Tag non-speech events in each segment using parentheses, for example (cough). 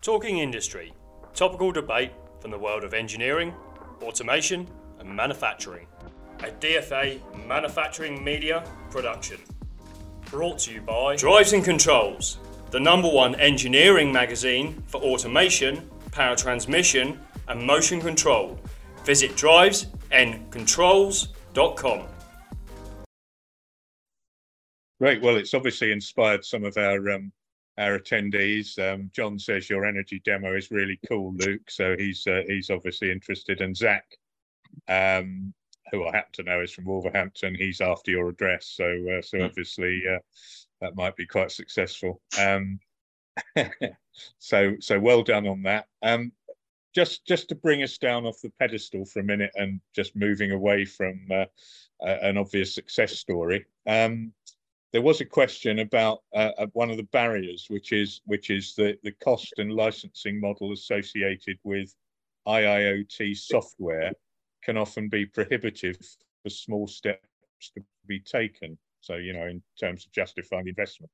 Talking Industry, topical debate from the world of engineering, automation, and manufacturing. A DFA manufacturing media production. Brought to you by Drives and Controls, the number one engineering magazine for automation, power transmission, and motion control. Visit drivesandcontrols.com. Great. Well, it's obviously inspired some of our um, our attendees. Um, John says your energy demo is really cool, Luke. So he's uh, he's obviously interested. And Zach, um, who I happen to know is from Wolverhampton, he's after your address. So uh, so mm. obviously uh, that might be quite successful. Um, (laughs) so so well done on that. Um, just just to bring us down off the pedestal for a minute and just moving away from uh, an obvious success story. Um, there was a question about uh, uh, one of the barriers, which is which is the, the cost and licensing model associated with IIoT software can often be prohibitive for small steps to be taken. So, you know, in terms of justifying investment,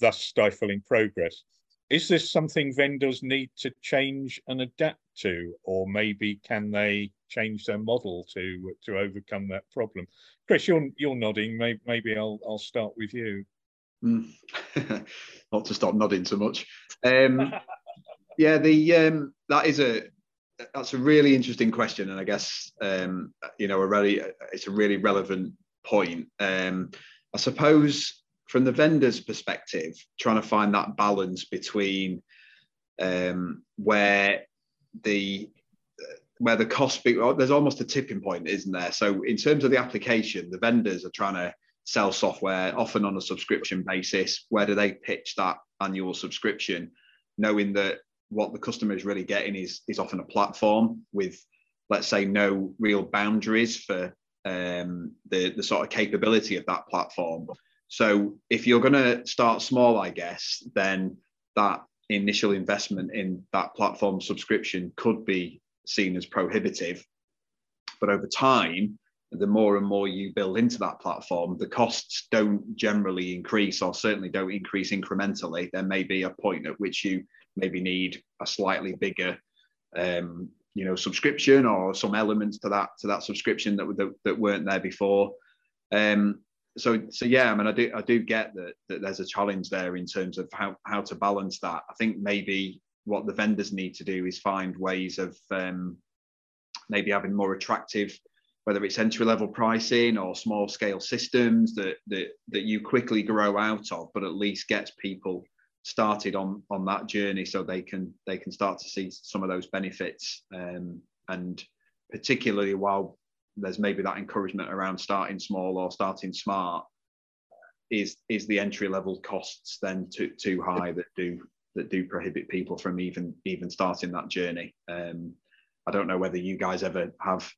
thus stifling progress. Is this something vendors need to change and adapt to, or maybe can they change their model to to overcome that problem? Chris, you're you're nodding. Maybe, maybe I'll I'll start with you. Mm. (laughs) Not to stop nodding so much. Um, (laughs) yeah, the um, that is a that's a really interesting question, and I guess um, you know a really it's a really relevant point. Um, I suppose from the vendor's perspective, trying to find that balance between um, where the where the cost be, there's almost a tipping point, isn't there? So in terms of the application, the vendors are trying to sell software often on a subscription basis. Where do they pitch that annual subscription, knowing that what the customer is really getting is is often a platform with, let's say, no real boundaries for um, the the sort of capability of that platform. So if you're going to start small, I guess, then that initial investment in that platform subscription could be seen as prohibitive. But over time, the more and more you build into that platform, the costs don't generally increase or certainly don't increase incrementally. There may be a point at which you maybe need a slightly bigger um, you know subscription or some elements to that to that subscription that, that, that weren't there before um, so so yeah i mean i do i do get that that there's a challenge there in terms of how how to balance that. I think maybe what the vendors need to do is find ways of um, maybe having more attractive whether it's entry level pricing or small scale systems that, that that you quickly grow out of but at least gets people started on on that journey so they can they can start to see some of those benefits um, and particularly while there's maybe that encouragement around starting small or starting smart is is the entry level costs then too too high that do that do prohibit people from even even starting that journey. Um, I don't know whether you guys ever have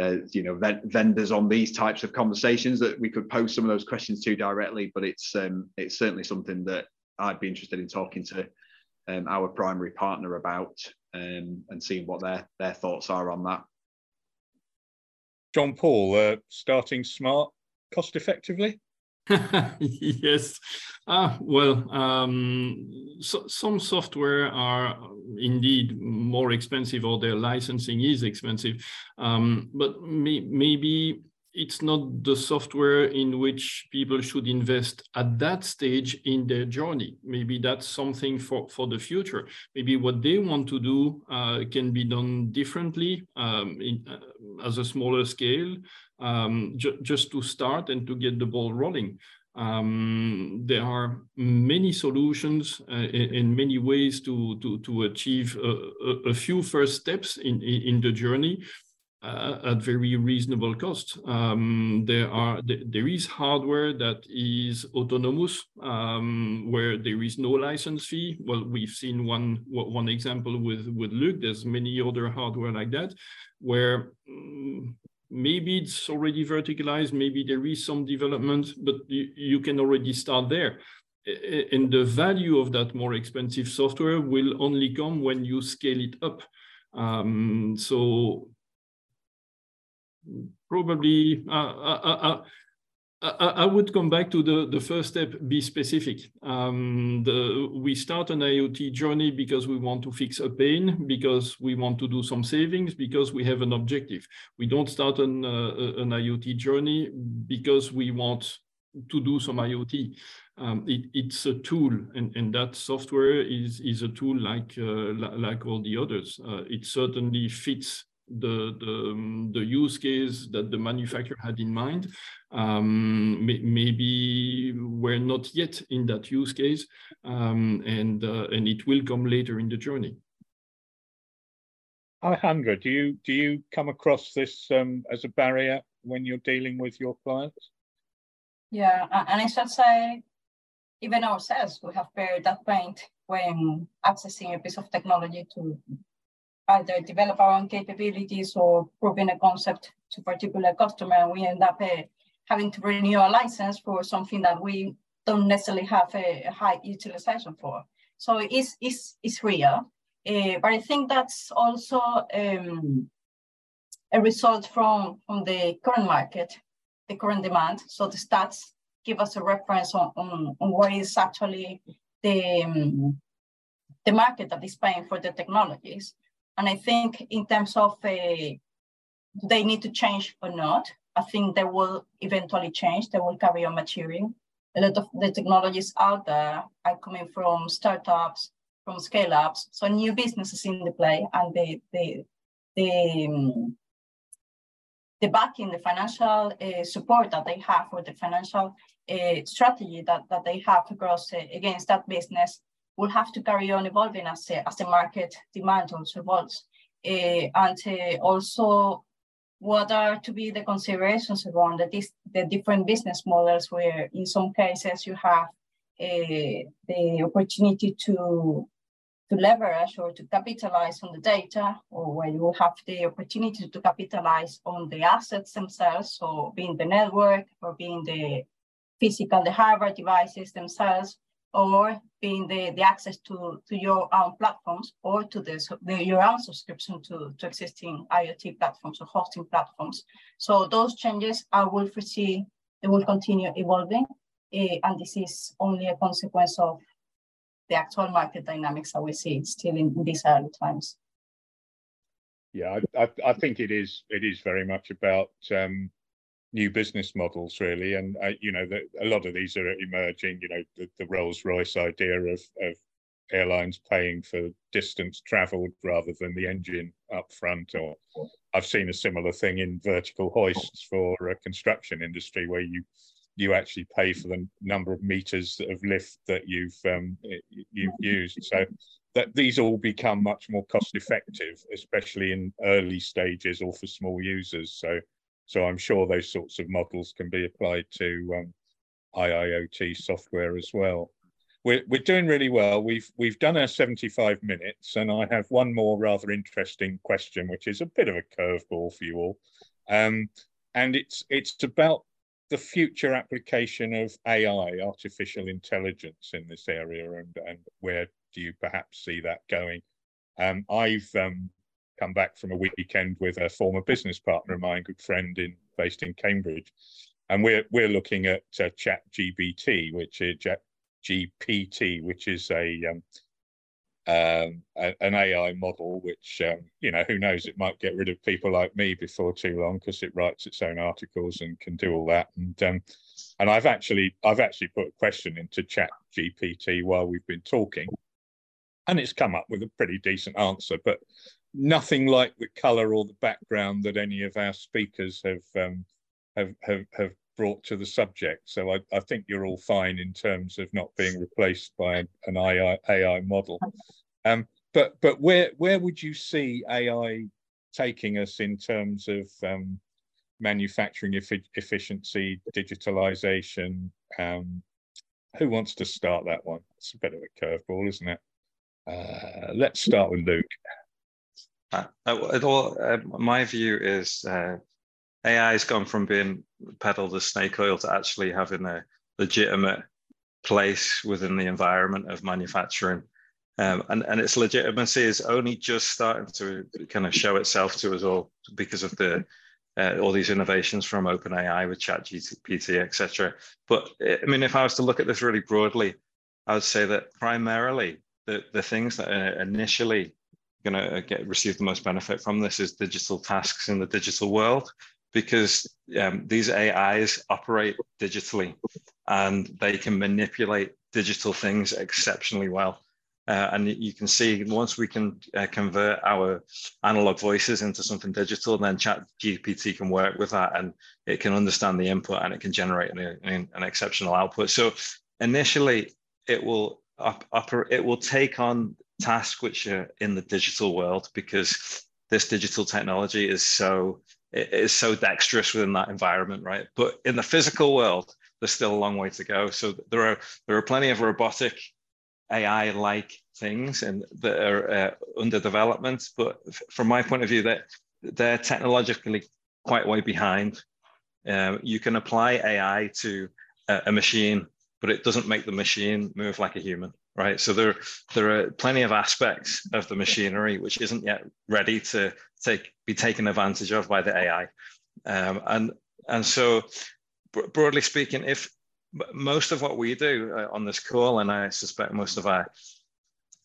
uh, you know vendors on these types of conversations that we could pose some of those questions to directly, but it's um, it's certainly something that I'd be interested in talking to um, our primary partner about um, and seeing what their their thoughts are on that. John Paul, uh, starting smart cost effectively. (laughs) yes. Ah, well, um, so, some software are indeed more expensive or their licensing is expensive. Um, but may, maybe it's not the software in which people should invest at that stage in their journey. Maybe that's something for, for the future. Maybe what they want to do uh, can be done differently um, in, uh, as a smaller scale, um, ju just to start and to get the ball rolling. Um, there are many solutions uh, in, many ways to, to, to achieve a, a, a, few first steps in, in the journey uh, at very reasonable cost. Um, there are there is hardware that is autonomous, um, where there is no license fee. Well, we've seen one one example with with Luke. There's many other hardware like that, where um, maybe it's already verticalized, maybe there is some development, but you, you can already start there. And the value of that more expensive software will only come when you scale it up. Um, so probably uh, uh, uh, I, would come back to the, the first step, be specific. Um, the, we start an IoT journey because we want to fix a pain, because we want to do some savings, because we have an objective. We don't start an, uh, an IoT journey because we want to do some IoT. Um, it, it's a tool, and, and that software is, is a tool like, uh, like all the others. Uh, it certainly fits the, the, the use case that the manufacturer had in mind. Um, may, maybe we're not yet in that use case, um, and, uh, and it will come later in the journey. Alejandra, do you do you come across this um, as a barrier when you're dealing with your clients? Yeah, and I should say, even ourselves, we have bear that pain when accessing a piece of technology to either develop our own capabilities or proving a concept to particular customer, and we end up uh, having to renew a license for something that we don't necessarily have a, a high utilization for. So it's, it's, it's real. Uh, but I think that's also um, a result from, from the current market, the current demand. So the stats give us a reference on, on, on what is actually the, um, the market that is paying for the technologies. And I think in terms of uh, they need to change or not, I think they will eventually change. They will carry on maturing. A lot of the technologies out there are coming from startups, from scale ups, so new businesses in the play, and the the the um, the backing, the financial uh, support that they have, or the financial uh, strategy that, that they have across uh, against that business will have to carry on evolving as, as the market demand also evolves. Uh, and uh, also, what are to be the considerations around the, the different business models where in some cases you have uh, the opportunity to to leverage or to capitalize on the data, or where you will have the opportunity to capitalize on the assets themselves, so being the network or being the physical, the hardware devices themselves, or being the, the access to, to your own platforms or to the, the, your own subscription to, to existing IoT platforms or hosting platforms. So those changes I will foresee they will continue evolving. Uh, and this is only a consequence of the actual market dynamics that we see still in, in these early times. Yeah, I, I, I, think it is. It is very much about um, new business models really. And uh, you know the, a lot of these are emerging you know the, the rolls royce idea of, of airlines paying for distance traveled rather than the engine up front. Or i've seen a similar thing in vertical hoists for a construction industry where you you actually pay for the number of meters of lift that you've um, you've used. So that these all become much more cost effective especially in early stages or for small users. So so I'm sure those sorts of models can be applied to um, IIoT software as well. We're, we're doing really well. We've we've done our 75 minutes, and I have one more rather interesting question, which is a bit of a curveball for you all, um, and it's it's about the future application of AI, artificial intelligence, in this area, and and where do you perhaps see that going? Um, I've um, come back from a weekend with a former business partner of mine, good friend in based in Cambridge, and we're we're looking at uh, Chat GBT, which is GPT, which is a, um, um, a, an AI model, which um, you know who knows it might get rid of people like me before too long because it writes its own articles and can do all that. And um, and I've actually I've actually put a question into Chat GPT while we've been talking, and it's come up with a pretty decent answer. But nothing like the color or the background that any of our speakers have um, have, have have brought to the subject. So I, I think you're all fine in terms of not being replaced by an AI, AI model. Um, but but where where would you see AI taking us in terms of um, manufacturing efficiency, digitalization? Um, who wants to start that one? It's a bit of a curveball, isn't it? Uh, let's start with Luke. Uh, it all, uh, my view is uh, AI has gone from being peddled as snake oil to actually having a legitimate place within the environment of manufacturing. Um, and, and its legitimacy is only just starting to kind of show itself to us all because of the uh, all these innovations from OpenAI with ChatGPT, etc. But I mean, if I was to look at this really broadly, I would say that primarily the, the things that are initially going to get receive the most benefit from this is digital tasks in the digital world because um, these AIs operate digitally and they can manipulate digital things exceptionally well. Uh, and you can see once we can uh, convert our analog voices into something digital, then Chat GPT can work with that and it can understand the input and it can generate an, an, exceptional output. So initially, it will op- oper- it will take on tasks which are in the digital world because this digital technology is so is so dexterous within that environment, right? But in the physical world, there's still a long way to go. So there are there are plenty of robotic AI-like things and that are uh, under development. But from my point of view, that they're technologically quite way behind. Um, you can apply AI to a, a machine, but it doesn't make the machine move like a human right? So there, there are plenty of aspects of the machinery which isn't yet ready to take be taken advantage of by the AI, um, and and so broadly speaking, if most of what we do uh, on this call, and I suspect most of our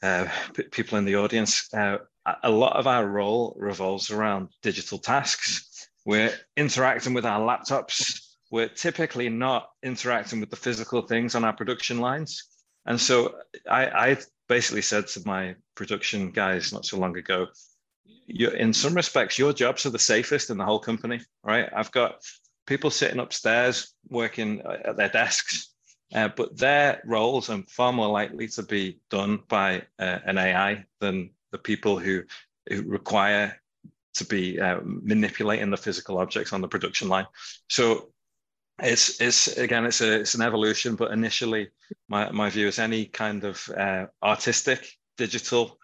uh, people in the audience, uh, a lot of our role revolves around digital tasks. We're interacting with our laptops. We're typically not interacting with the physical things on our production lines. And so I, I basically said to my production guys not so long ago, in some respects, your jobs are the safest in the whole company, right? I've got people sitting upstairs working at their desks, uh, but their roles are far more likely to be done by uh, an AI than the people who, who require to be uh, manipulating the physical objects on the production line. So it's it's again it's a it's an evolution but initially my, my view is any kind of uh, artistic digital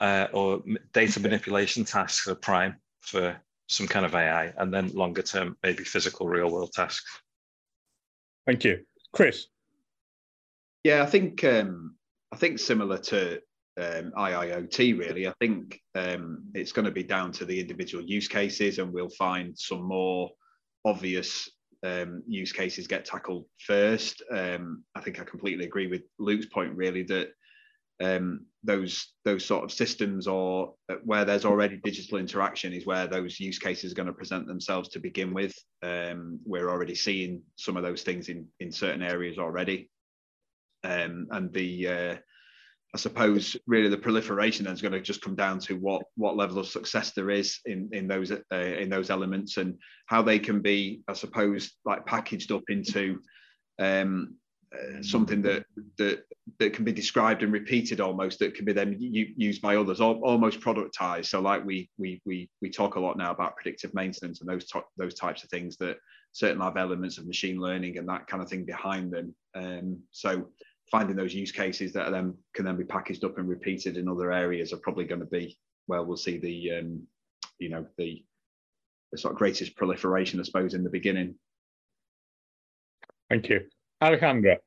uh, or data manipulation tasks are prime for some kind of ai and then longer term maybe physical real world tasks. Thank you. Chris? Yeah i think um, i think similar to um, IIoT really. I think um, it's going to be down to the individual use cases, and we'll find some more obvious um, use cases get tackled first. Um, I think I completely agree with Luke's point, really, that um, those those sort of systems or uh, where there's already digital interaction is where those use cases are going to present themselves to begin with. Um, we're already seeing some of those things in in certain areas already, um, and the uh, I suppose really the proliferation is going to just come down to what what level of success there is in in those uh, in those elements and how they can be, I suppose, like packaged up into um, uh, something that that that can be described and repeated almost that can be then used by others, almost productized. So like we we we we talk a lot now about predictive maintenance and those those types of things that certainly have elements of machine learning and that kind of thing behind them. Um, so finding those use cases that then can then be packaged up and repeated in other areas are probably going to be where we'll see the um, you know the the sort of greatest proliferation, I suppose, in the beginning. Thank you, Alejandra.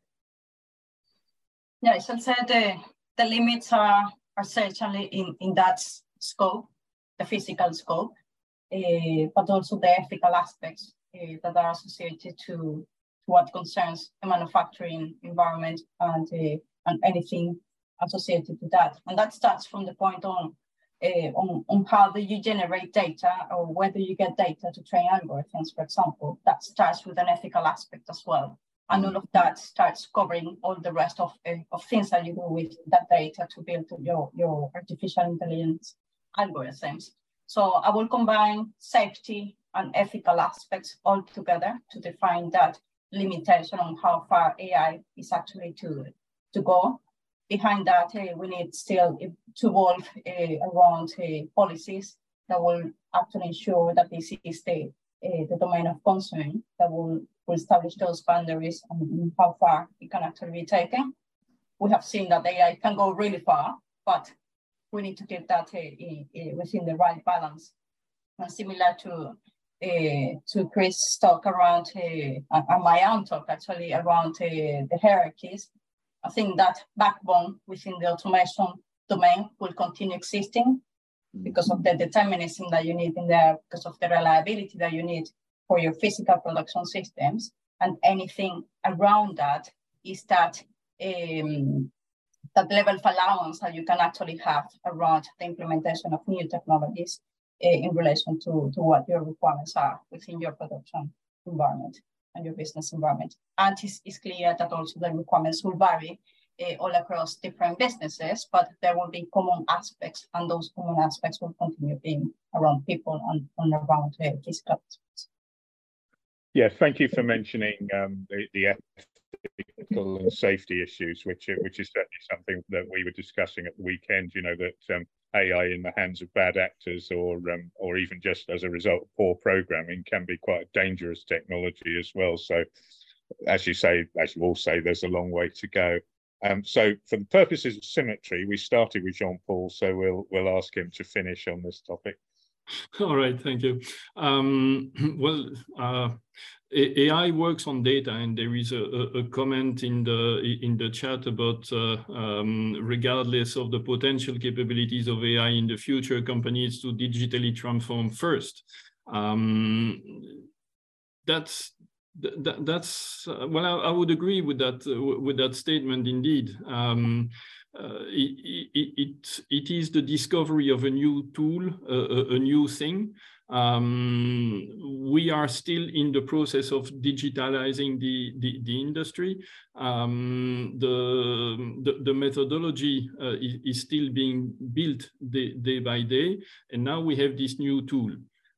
Yeah, so the the limits are are certainly in in that scope, the physical scope, uh, but also the ethical aspects uh, that are associated to what concerns the manufacturing environment and, uh, and anything associated to that. And that starts from the point on, uh, on, on how do you generate data or whether you get data to train algorithms, for example. That starts with an ethical aspect as well. And all of that starts covering all the rest of, uh, of things that you do with that data to build your, your artificial intelligence algorithms. So I will combine safety and ethical aspects all together to define that limitation on how far AI is actually to, to go. Behind that, uh, we need still to evolve uh, around uh, policies that will actually ensure that this is the, the domain of concern that will, will establish those boundaries and how far it can actually be taken. We have seen that AI can go really far, but we need to keep that within the right balance. And similar to uh, to Chris' talk around, uh, and my own talk actually around uh, the hierarchies. I think that backbone within the automation domain will continue existing. because of the determinism that you need in there, because of the reliability that you need for your physical production systems. And anything around that is that um, that level of allowance that you can actually have around the implementation of new technologies in relation to, to what your requirements are within your production environment and your business environment. And it's, it's clear that also the requirements will vary uh, all across different businesses, but there will be common aspects, and those common aspects will continue being around people and, and around uh, physical aspects. Yeah, thank you for mentioning um, the, the ethical and safety issues, which which is certainly something that we were discussing at the weekend. You know that um, AI in the hands of bad actors, or um, or even just as a result of poor programming, can be quite a dangerous technology as well. So, as you say, as you all say, there's a long way to go. Um, so, for the purposes of symmetry, we started with Jean Paul, so we'll we'll ask him to finish on this topic. (laughs) All right, thank you. Um, (clears throat) well, uh, AI works on data, and there is a, a, comment in the in the chat about uh, um, regardless of the potential capabilities of AI in the future, companies to digitally transform first. Um, that's that, that's uh, well, I, I, would agree with that uh, with that statement indeed. Um, it, it, it is the discovery of a new tool, uh, a, a, new thing. Um, we are still in the process of digitalizing the, the, the industry. Um, the, the, the, methodology uh, is, is, still being built day, day by day. And now we have this new tool.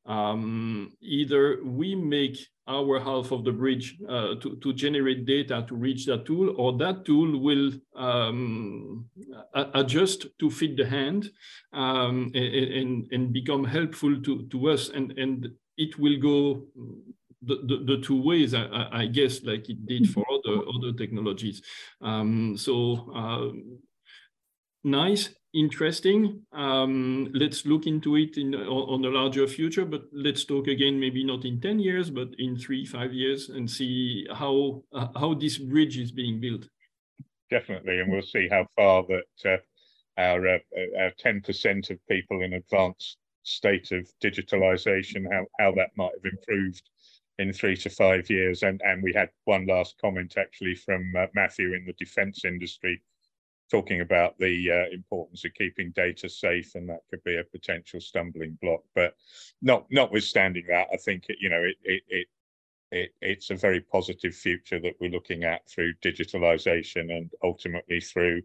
Um, either we make our half of the bridge uh, to, to generate data to reach that tool, or that tool will um, adjust to fit the hand um, and, and become helpful to, to us. And, and it will go the, the, the, two ways, I, I, guess, like it did for other, other technologies. Um, so uh, nice interesting. Um, let's look into it in on a larger future, but let's talk again, maybe not in 10 years, but in three, five years and see how, uh, how this bridge is being built. Definitely. And we'll see how far that uh, our, uh, our 10% of people in advanced state of digitalization, how, how that might have improved in three to five years. And, and we had one last comment actually from uh, Matthew in the defense industry talking about the uh, importance of keeping data safe, and that could be a potential stumbling block. But not notwithstanding that, I think it, you know it it it, it it's a very positive future that we're looking at through digitalization and ultimately through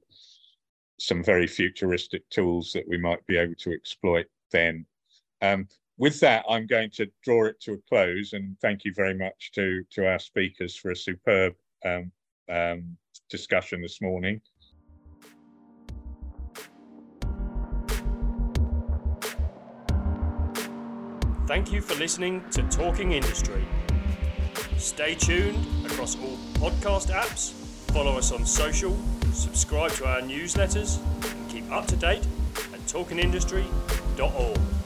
some very futuristic tools that we might be able to exploit then. Um, with that, I'm going to draw it to a close and thank you very much to, to our speakers for a superb um, um, discussion this morning. Thank you for listening to Talking Industry. Stay tuned across all podcast apps, follow us on social, subscribe to our newsletters, and keep up to date at talkingindustry.org.